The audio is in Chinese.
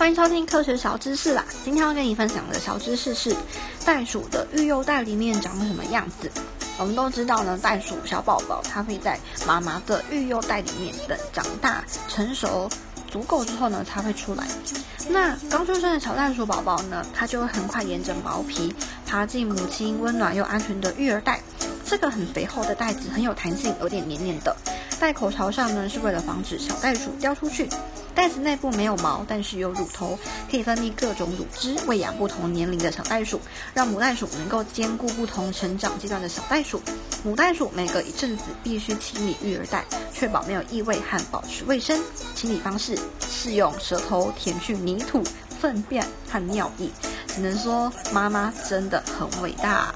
欢迎收听科学小知识啦！今天要跟你分享的小知识是袋鼠的育幼袋里面长什么样子。我们都知道呢，袋鼠小宝宝它会在妈妈的育幼袋里面等长大成熟足够之后呢，才会出来。那刚出生的小袋鼠宝宝呢，它就会很快沿着毛皮爬进母亲温暖又安全的育儿袋。这个很肥厚的袋子很有弹性，有点黏黏的。袋口朝上呢，是为了防止小袋鼠掉出去。袋子内部没有毛，但是有乳头，可以分泌各种乳汁，喂养不同年龄的小袋鼠，让母袋鼠能够兼顾不同成长阶段的小袋鼠。母袋鼠每隔一阵子必须清理育儿袋，确保没有异味和保持卫生。清理方式是用舌头舔去泥土、粪便和尿液。只能说妈妈真的很伟大。